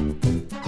あ!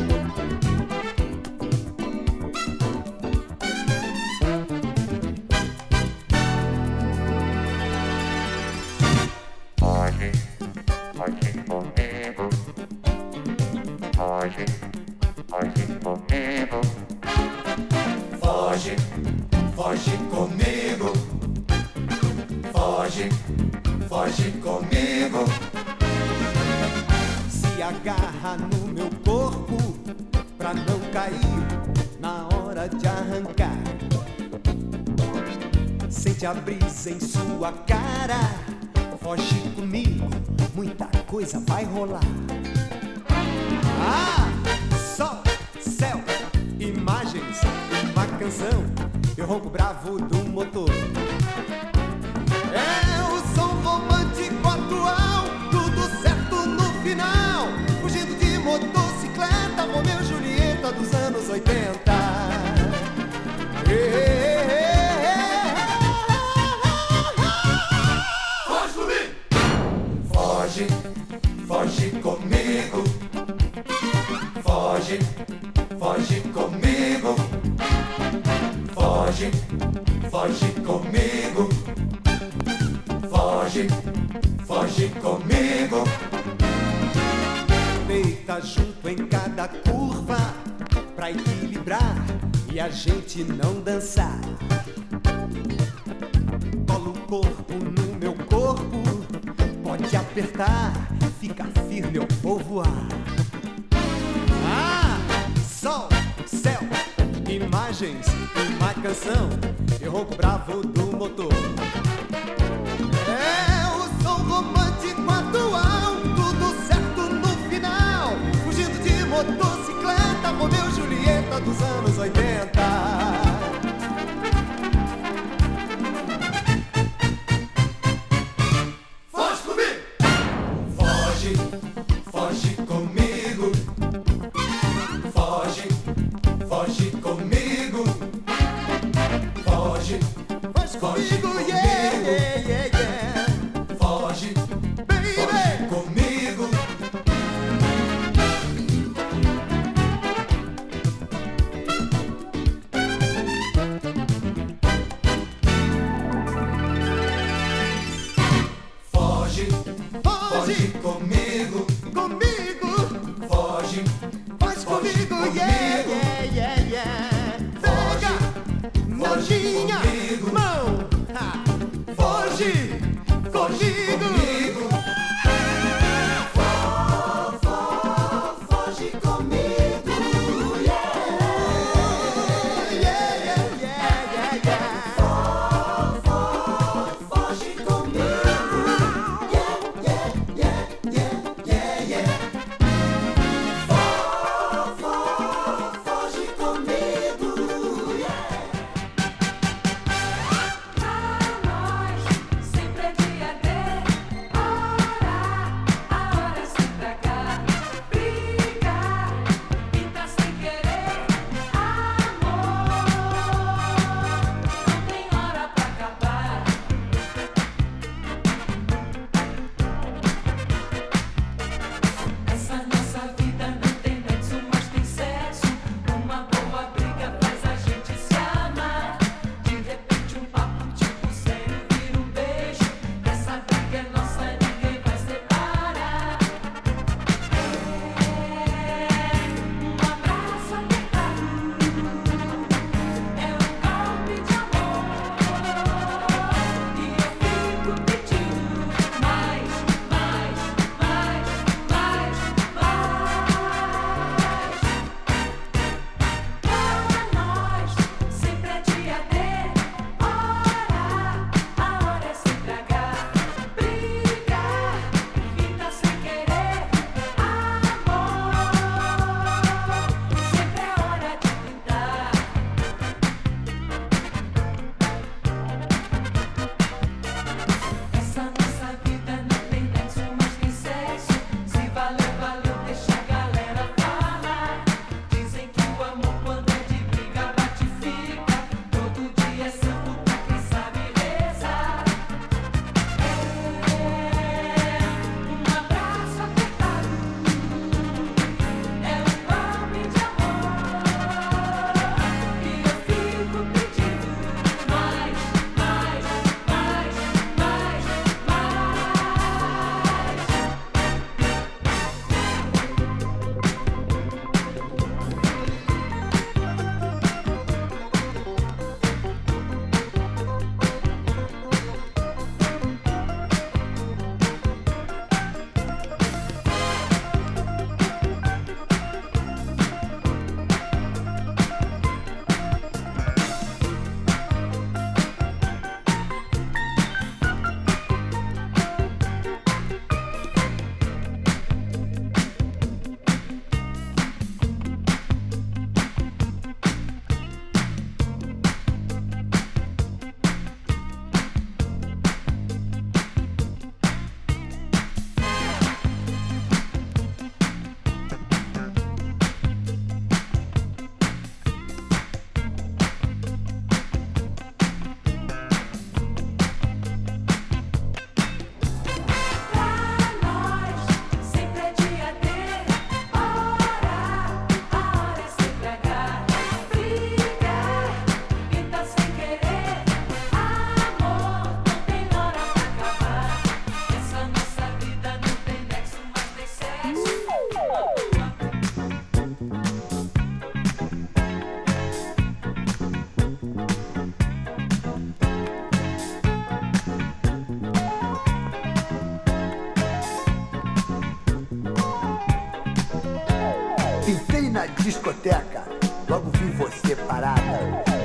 Em sua cara, foge comigo, muita coisa vai rolar. Ah, sol, céu, imagens, uma canção, eu ronco bravo do motor. apertar, fica firme eu vou voar. Ah, sol, céu, imagens, uma canção, eu ronco bravo do motor. É o som romântico atual, tudo certo no final, fugindo de motocicleta, Romeu Julieta dos anos 80.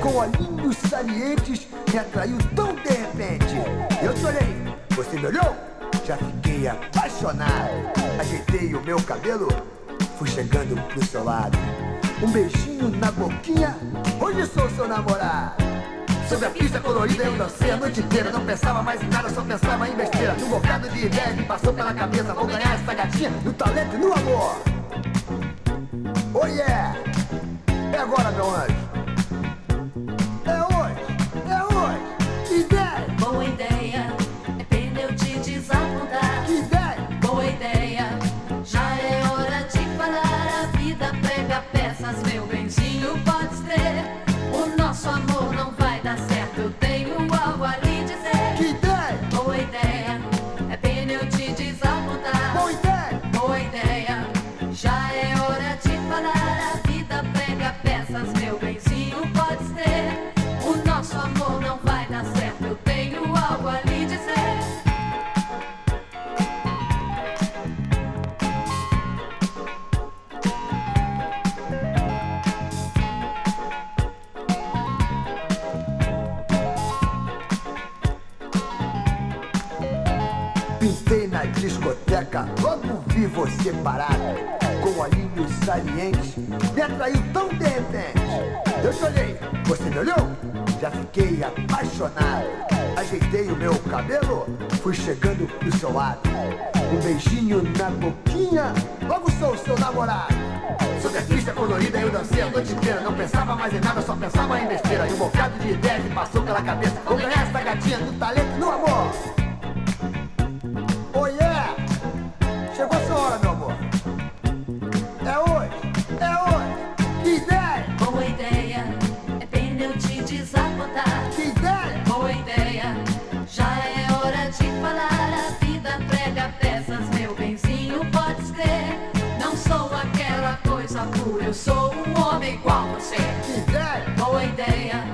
Com olhinhos salientes, me atraiu tão de repente. Eu te olhei, você me olhou? Já fiquei apaixonado. Ajeitei o meu cabelo, fui chegando pro seu lado. Um beijinho na boquinha, hoje sou seu namorado. Sobre a pista colorida eu dancei a noite inteira Não pensava mais em nada, só pensava em besteira Um bocado de ideia me passou pela cabeça Vou ganhar essa gatinha no talento e no amor Oh yeah! É agora, meu anjo você parada Com olhinhos salientes, me atraiu tão de repente. Eu te olhei, você me olhou? Já fiquei apaixonado. Ajeitei o meu cabelo, fui chegando pro seu lado. Um beijinho na boquinha, logo sou seu namorado. Sobre a pista colorida eu dancei a noite inteira. Não pensava mais em nada, só pensava em besteira. E um bocado de ideias me passou pela cabeça. Vou ganhar essa gatinha no talento no amor sou um homem igual você. Que ideia, Boa ideia,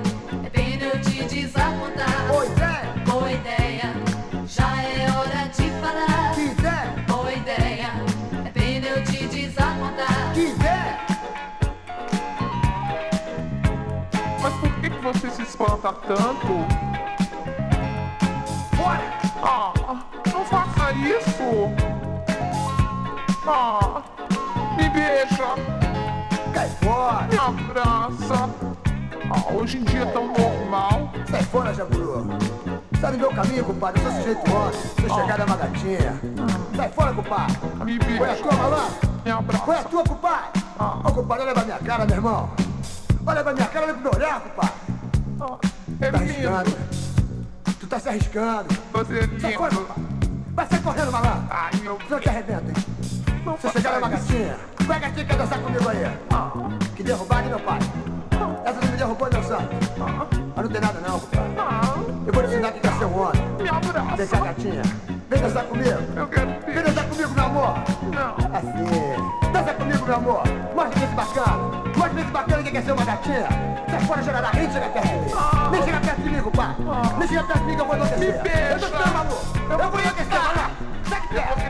é pena eu te desapontar. boa ideia, Boa ideia, já é hora de falar. que ideia, Boa ideia, é pena eu te desapontar. que ideia. Mas por que, você se espanta tanto? Fora, Ah, não faça isso! Ah, me beija, fora. me abraça. Ah, hoje em dia é tão normal. Sai fora, Jaburu. Sai do meu caminho, compadre. Eu sou sujeito homem. Sou chegada uma gatinha. Sai fora, compadre. Me Foi a beija, tua, malandro? me Foi a abraça. tua, compadre? Ô, compadre, olha pra minha cara, meu irmão. Olha pra minha cara, olha pro meu olhar, compadre. Ah, é Tá arriscando. lindo, Tu tá se arriscando. você é Sai fora, lindo. compadre. Vai sair correndo, malandro. Ai, meu Senão te arrebenta, hein? Não Se chegar isso. gatinha, qual é a gatinha que quer dançar comigo aí? Que derrubar, hein, meu pai? Essa não me derrubou, meu santo. Mas não tem nada não, compadre. Ah, Eu vou te ensinar o que é ser um homem. me Vem cá, abraça. gatinha. Vem dançar comigo. Eu quero Vem dançar comigo, meu amor. Não. Assim. Dança comigo, meu amor. Mostra esse bacana. Mostra esse bacana que quer ser uma gatinha. Sai fora, chorará. Nem chega perto de mim. Nem chega perto de mim, pai. Nem chega perto de mim que eu vou enlouquecer. Me beija. Eu tô ficando maluco. Eu vou enlouquecer, vai lá. Sai de perto.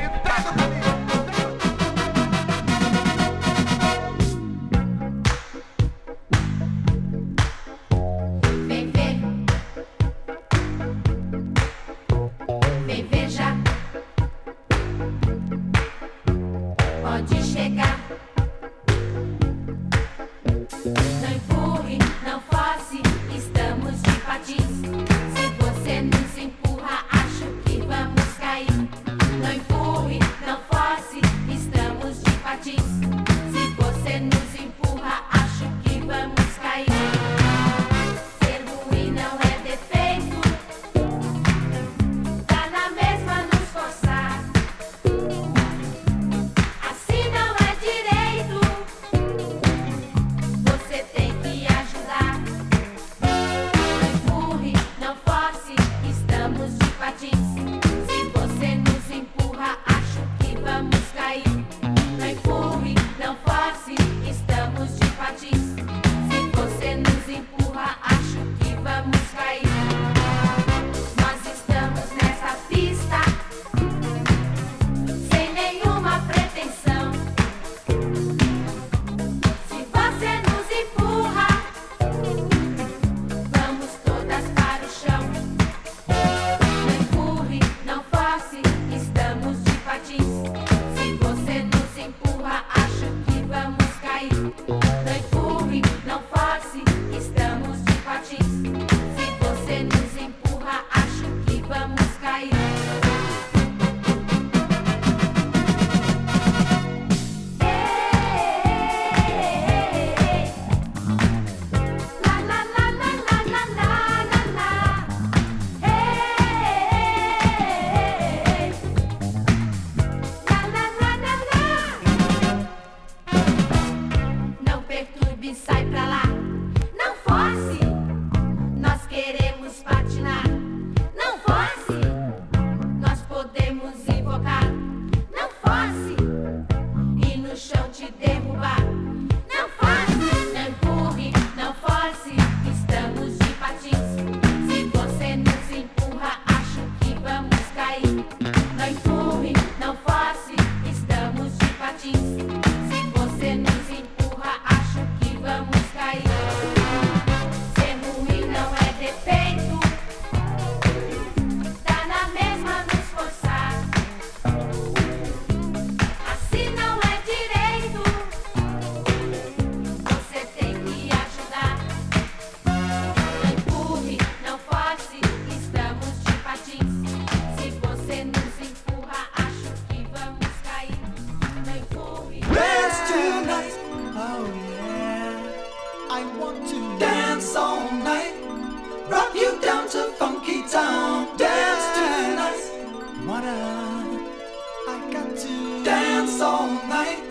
I got to dance all night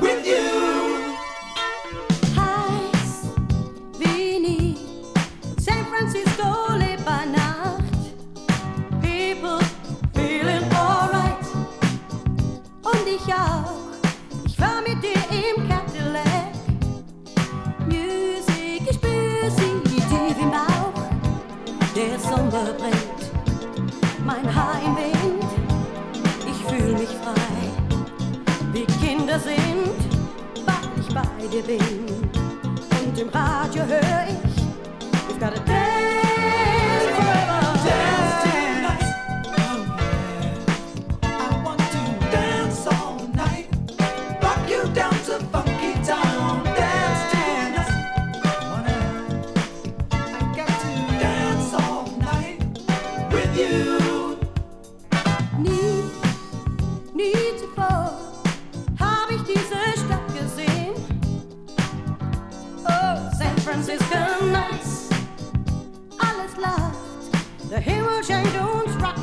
with you. And Und im Radio höre ich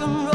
rock and roll.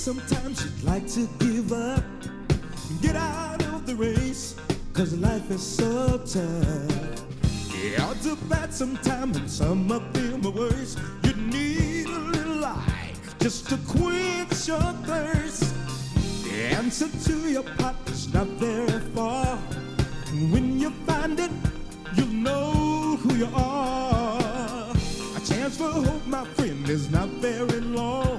sometimes you'd like to give up. Get out of the race, cause life is so tough. Yeah, odds are bad sometimes, and some of them are worse. You need a little light just to quench your thirst. The answer to your pot is not there far. When you find it, you'll know who you are. A chance for hope, my friend, is not very long.